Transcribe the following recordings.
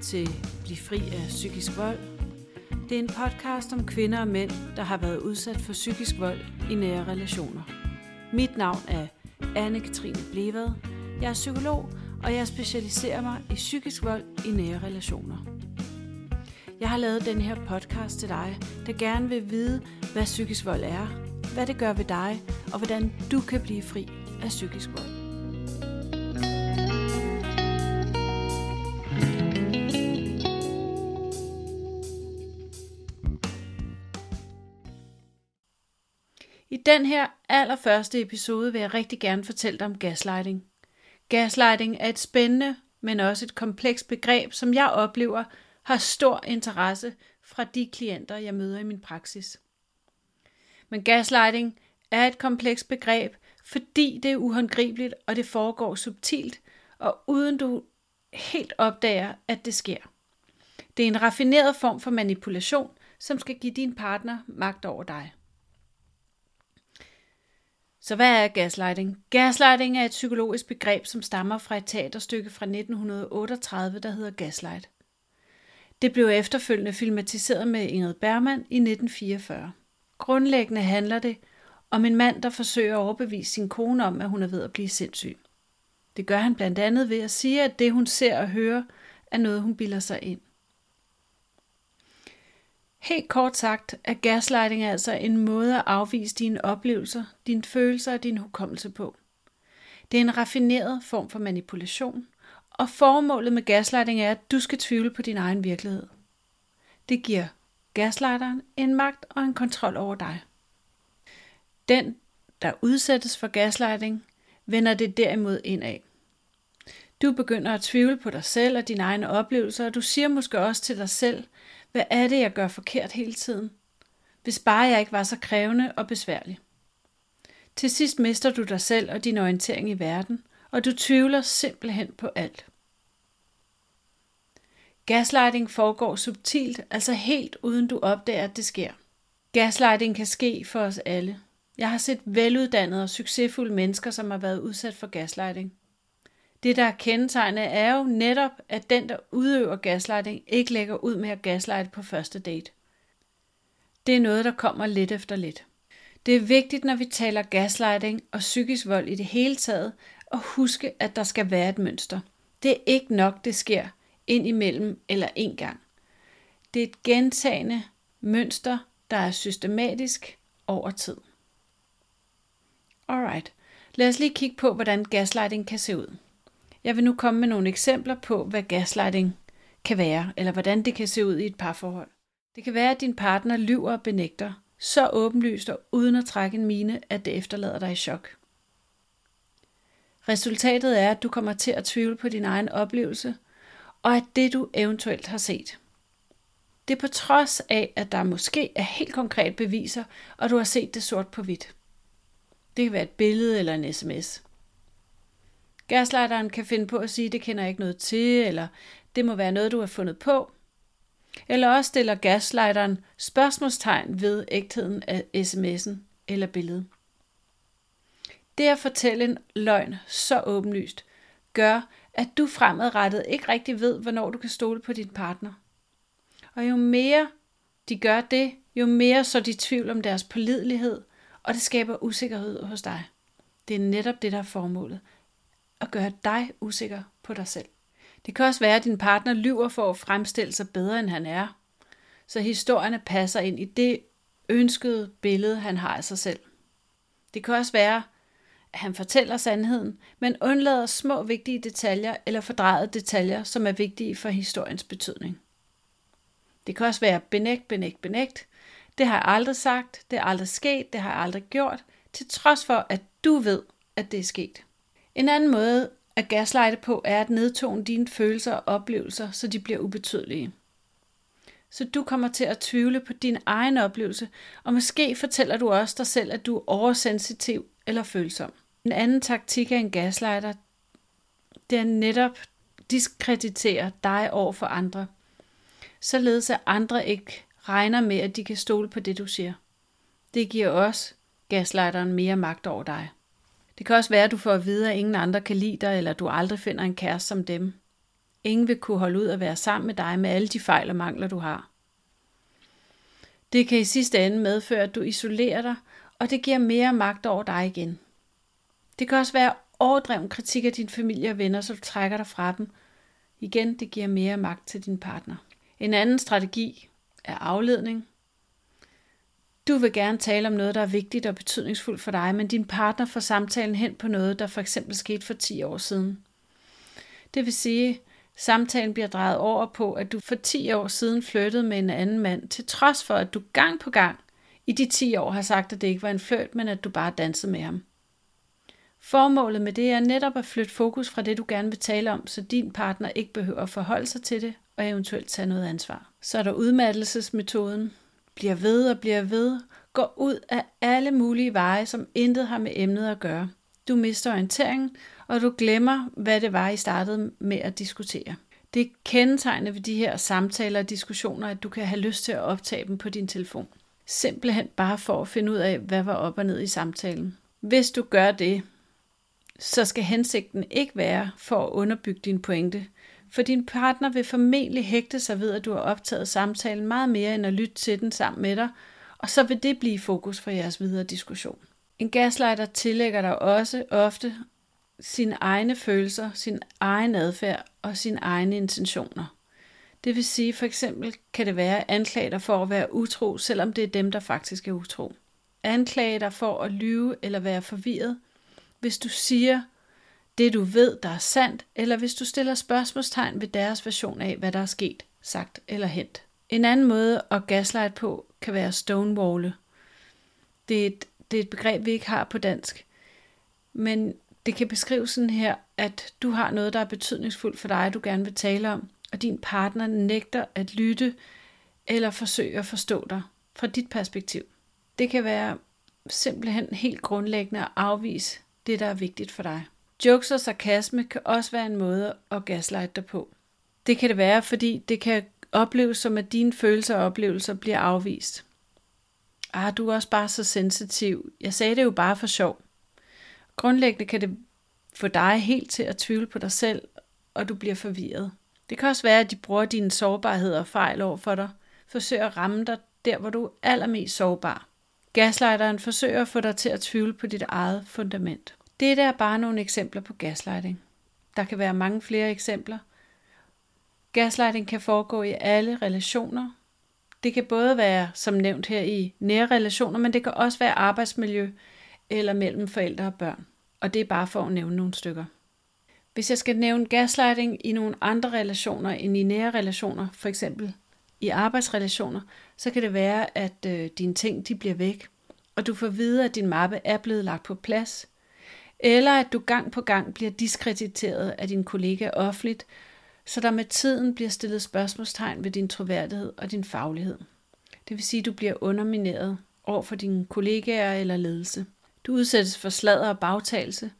til Bliv fri af psykisk vold. Det er en podcast om kvinder og mænd, der har været udsat for psykisk vold i nære relationer. Mit navn er Anne-Katrine Blevad. Jeg er psykolog, og jeg specialiserer mig i psykisk vold i nære relationer. Jeg har lavet den her podcast til dig, der gerne vil vide, hvad psykisk vold er, hvad det gør ved dig, og hvordan du kan blive fri af psykisk vold. I den her allerførste episode vil jeg rigtig gerne fortælle dig om gaslighting. Gaslighting er et spændende, men også et komplekst begreb, som jeg oplever har stor interesse fra de klienter, jeg møder i min praksis. Men gaslighting er et komplekst begreb, fordi det er uhåndgribeligt, og det foregår subtilt, og uden du helt opdager, at det sker. Det er en raffineret form for manipulation, som skal give din partner magt over dig. Så hvad er gaslighting? Gaslighting er et psykologisk begreb, som stammer fra et teaterstykke fra 1938, der hedder Gaslight. Det blev efterfølgende filmatiseret med Ingrid Bergman i 1944. Grundlæggende handler det om en mand, der forsøger at overbevise sin kone om, at hun er ved at blive sindssyg. Det gør han blandt andet ved at sige, at det hun ser og hører, er noget, hun bilder sig ind. Helt kort sagt er gaslighting altså en måde at afvise dine oplevelser, dine følelser og din hukommelse på. Det er en raffineret form for manipulation, og formålet med gaslighting er, at du skal tvivle på din egen virkelighed. Det giver gaslighteren en magt og en kontrol over dig. Den, der udsættes for gaslighting, vender det derimod indad. Du begynder at tvivle på dig selv og dine egne oplevelser, og du siger måske også til dig selv, hvad er det, jeg gør forkert hele tiden? Hvis bare jeg ikke var så krævende og besværlig. Til sidst mister du dig selv og din orientering i verden, og du tvivler simpelthen på alt. Gaslighting foregår subtilt, altså helt uden du opdager, at det sker. Gaslighting kan ske for os alle. Jeg har set veluddannede og succesfulde mennesker, som har været udsat for gaslighting. Det, der er kendetegnende, er jo netop, at den, der udøver gaslighting, ikke lægger ud med at gaslighte på første date. Det er noget, der kommer lidt efter lidt. Det er vigtigt, når vi taler gaslighting og psykisk vold i det hele taget, at huske, at der skal være et mønster. Det er ikke nok, det sker ind imellem eller en gang. Det er et gentagende mønster, der er systematisk over tid. Alright, lad os lige kigge på, hvordan gaslighting kan se ud. Jeg vil nu komme med nogle eksempler på, hvad gaslighting kan være, eller hvordan det kan se ud i et parforhold. Det kan være, at din partner lyver og benægter, så åbenlyst og uden at trække en mine, at det efterlader dig i chok. Resultatet er, at du kommer til at tvivle på din egen oplevelse, og at det du eventuelt har set. Det er på trods af, at der måske er helt konkret beviser, og du har set det sort på hvidt. Det kan være et billede eller en sms. Gaslighteren kan finde på at sige, det kender jeg ikke noget til, eller det må være noget, du har fundet på. Eller også stiller gaslighteren spørgsmålstegn ved ægtheden af sms'en eller billedet. Det at fortælle en løgn så åbenlyst, gør, at du fremadrettet ikke rigtig ved, hvornår du kan stole på din partner. Og jo mere de gør det, jo mere så de tvivl om deres pålidelighed, og det skaber usikkerhed hos dig. Det er netop det, der er formålet at gøre dig usikker på dig selv. Det kan også være, at din partner lyver for at fremstille sig bedre, end han er, så historierne passer ind i det ønskede billede, han har af sig selv. Det kan også være, at han fortæller sandheden, men undlader små vigtige detaljer eller fordrejede detaljer, som er vigtige for historiens betydning. Det kan også være benægt, benægt, benægt. Det har jeg aldrig sagt, det er aldrig sket, det har jeg aldrig gjort, til trods for, at du ved, at det er sket. En anden måde at gaslighte på er at nedtone dine følelser og oplevelser, så de bliver ubetydelige. Så du kommer til at tvivle på din egen oplevelse, og måske fortæller du også dig selv, at du er oversensitiv eller følsom. En anden taktik af en gaslighter, det er netop diskreditere dig over for andre, således at andre ikke regner med, at de kan stole på det, du siger. Det giver også gaslighteren mere magt over dig. Det kan også være, at du får at vide, at ingen andre kan lide dig, eller du aldrig finder en kæreste som dem. Ingen vil kunne holde ud at være sammen med dig med alle de fejl og mangler, du har. Det kan i sidste ende medføre, at du isolerer dig, og det giver mere magt over dig igen. Det kan også være overdreven kritik af din familie og venner, så du trækker dig fra dem. Igen, det giver mere magt til din partner. En anden strategi er afledning. Du vil gerne tale om noget, der er vigtigt og betydningsfuldt for dig, men din partner får samtalen hen på noget, der for eksempel skete for 10 år siden. Det vil sige, Samtalen bliver drejet over på, at du for 10 år siden flyttede med en anden mand, til trods for, at du gang på gang i de 10 år har sagt, at det ikke var en flirt, men at du bare dansede med ham. Formålet med det er netop at flytte fokus fra det, du gerne vil tale om, så din partner ikke behøver at forholde sig til det og eventuelt tage noget ansvar. Så er der udmattelsesmetoden. Bliver ved og bliver ved. Går ud af alle mulige veje, som intet har med emnet at gøre. Du mister orienteringen, og du glemmer, hvad det var, I startede med at diskutere. Det er kendetegnende ved de her samtaler og diskussioner, at du kan have lyst til at optage dem på din telefon. Simpelthen bare for at finde ud af, hvad var op og ned i samtalen. Hvis du gør det, så skal hensigten ikke være for at underbygge din pointe, for din partner vil formentlig hægte sig ved, at du har optaget samtalen meget mere end at lytte til den sammen med dig, og så vil det blive fokus for jeres videre diskussion. En gaslighter tillægger dig også ofte sine egne følelser, sin egen adfærd og sine egne intentioner. Det vil sige, for eksempel kan det være anklager for at være utro, selvom det er dem, der faktisk er utro. Anklage dig for at lyve eller være forvirret, hvis du siger det, du ved, der er sandt, eller hvis du stiller spørgsmålstegn ved deres version af, hvad der er sket, sagt eller hent. En anden måde at gaslight på kan være stonewalle. Det er et, det er et begreb, vi ikke har på dansk. Men det kan beskrives sådan her, at du har noget, der er betydningsfuldt for dig, du gerne vil tale om, og din partner nægter at lytte eller forsøge at forstå dig fra dit perspektiv. Det kan være simpelthen helt grundlæggende at afvise det, der er vigtigt for dig. Jokes og sarkasme kan også være en måde at gaslighte dig på. Det kan det være, fordi det kan opleves som, at dine følelser og oplevelser bliver afvist. Ah, du er også bare så sensitiv. Jeg sagde det jo bare for sjov. Grundlæggende kan det få dig helt til at tvivle på dig selv, og du bliver forvirret. Det kan også være, at de bruger dine sårbarheder og fejl over for dig, forsøger at ramme dig der, hvor du er allermest sårbar. Gaslighteren forsøger at få dig til at tvivle på dit eget fundament. Det er bare nogle eksempler på gaslighting. Der kan være mange flere eksempler. Gaslighting kan foregå i alle relationer. Det kan både være, som nævnt her, i nære relationer, men det kan også være arbejdsmiljø eller mellem forældre og børn. Og det er bare for at nævne nogle stykker. Hvis jeg skal nævne gaslighting i nogle andre relationer end i nære relationer, for eksempel i arbejdsrelationer, så kan det være, at øh, dine ting de bliver væk, og du får at vide, at din mappe er blevet lagt på plads, eller at du gang på gang bliver diskrediteret af din kollega offentligt, så der med tiden bliver stillet spørgsmålstegn ved din troværdighed og din faglighed. Det vil sige, at du bliver undermineret over for dine kollegaer eller ledelse. Du udsættes for sladder og bagtagelse,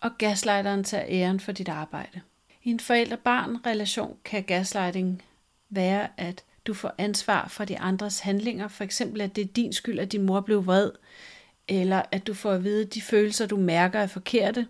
og gaslighteren tager æren for dit arbejde. I en forældre-barn-relation kan gaslighting være, at du får ansvar for de andres handlinger, for eksempel at det er din skyld, at din mor blev vred, eller at du får at vide, at de følelser, du mærker, er forkerte.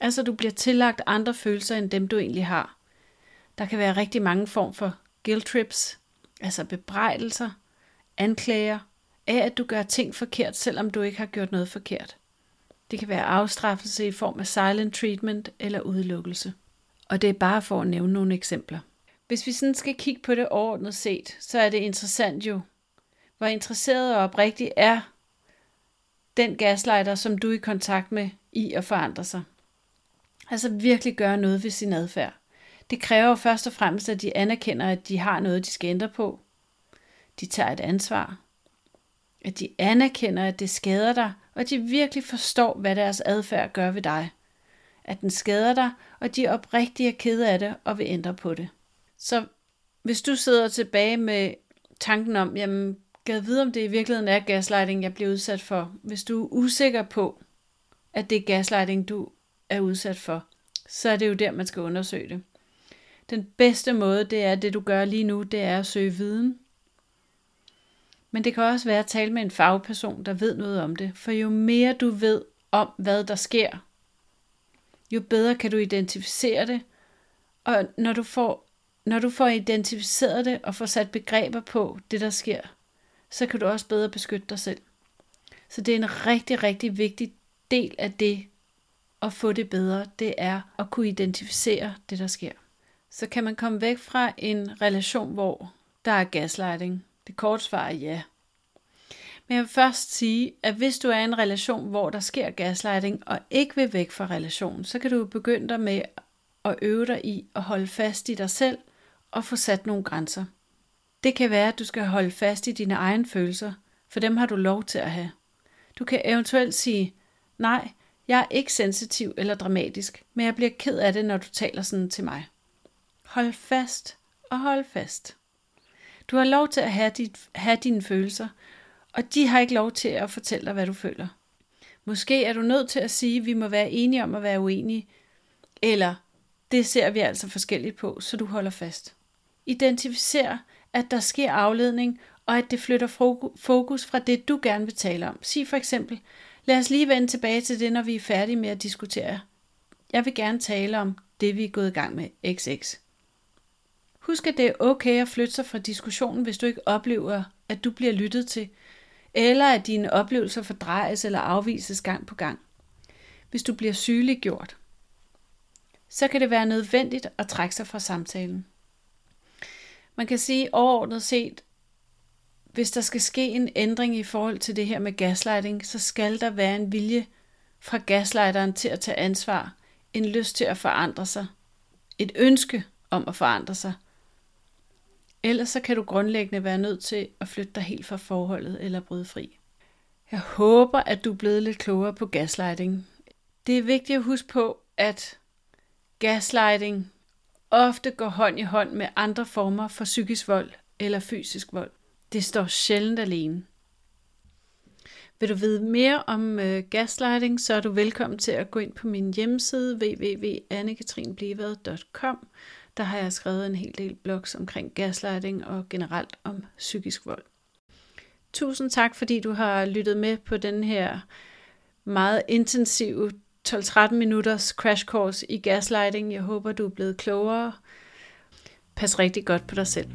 Altså, du bliver tillagt andre følelser, end dem, du egentlig har. Der kan være rigtig mange form for guilt trips, altså bebrejdelser, anklager, af, at du gør ting forkert, selvom du ikke har gjort noget forkert. Det kan være afstraffelse i form af silent treatment eller udelukkelse. Og det er bare for at nævne nogle eksempler. Hvis vi sådan skal kigge på det overordnet set, så er det interessant jo, hvor interesseret og oprigtig er den gaslighter, som du er i kontakt med, i at forandre sig. Altså virkelig gøre noget ved sin adfærd. Det kræver først og fremmest, at de anerkender, at de har noget, de skal ændre på. De tager et ansvar, at de anerkender, at det skader dig, og at de virkelig forstår, hvad deres adfærd gør ved dig. At den skader dig, og de er oprigtigt er kede af det og vil ændre på det. Så hvis du sidder tilbage med tanken om, jamen, gad vide, om det i virkeligheden er gaslighting, jeg bliver udsat for. Hvis du er usikker på, at det er gaslighting, du er udsat for, så er det jo der, man skal undersøge det. Den bedste måde, det er det, du gør lige nu, det er at søge viden. Men det kan også være at tale med en fagperson, der ved noget om det. For jo mere du ved om, hvad der sker, jo bedre kan du identificere det, Og når du får, når du får identificeret det og får sat begreber på det, der sker, så kan du også bedre beskytte dig selv. Så det er en rigtig, rigtig vigtig del af det at få det bedre, det er at kunne identificere det, der sker. Så kan man komme væk fra en relation, hvor der er gaslighting. Det korte svar er ja. Men jeg vil først sige, at hvis du er i en relation, hvor der sker gaslighting, og ikke vil væk fra relationen, så kan du begynde dig med at øve dig i at holde fast i dig selv og få sat nogle grænser. Det kan være, at du skal holde fast i dine egne følelser, for dem har du lov til at have. Du kan eventuelt sige, nej, jeg er ikke sensitiv eller dramatisk, men jeg bliver ked af det, når du taler sådan til mig. Hold fast og hold fast. Du har lov til at have, dit, have dine følelser, og de har ikke lov til at fortælle dig, hvad du føler. Måske er du nødt til at sige, at vi må være enige om at være uenige, eller det ser vi altså forskelligt på, så du holder fast. Identificer, at der sker afledning, og at det flytter fokus fra det, du gerne vil tale om. Sig for eksempel, lad os lige vende tilbage til det, når vi er færdige med at diskutere. Jeg vil gerne tale om det, vi er gået i gang med, XX. Husk, at det er okay at flytte sig fra diskussionen, hvis du ikke oplever, at du bliver lyttet til, eller at dine oplevelser fordrejes eller afvises gang på gang. Hvis du bliver sygeliggjort, så kan det være nødvendigt at trække sig fra samtalen. Man kan sige overordnet set, hvis der skal ske en ændring i forhold til det her med gaslighting, så skal der være en vilje fra gaslighteren til at tage ansvar, en lyst til at forandre sig, et ønske om at forandre sig – Ellers så kan du grundlæggende være nødt til at flytte dig helt fra forholdet eller bryde fri. Jeg håber, at du er blevet lidt klogere på gaslighting. Det er vigtigt at huske på, at gaslighting ofte går hånd i hånd med andre former for psykisk vold eller fysisk vold. Det står sjældent alene. Vil du vide mere om øh, gaslighting, så er du velkommen til at gå ind på min hjemmeside www.annekatrinblivad.com der har jeg skrevet en hel del blogs omkring gaslighting og generelt om psykisk vold. Tusind tak, fordi du har lyttet med på den her meget intensive 12-13 minutters crash course i gaslighting. Jeg håber, du er blevet klogere. Pas rigtig godt på dig selv.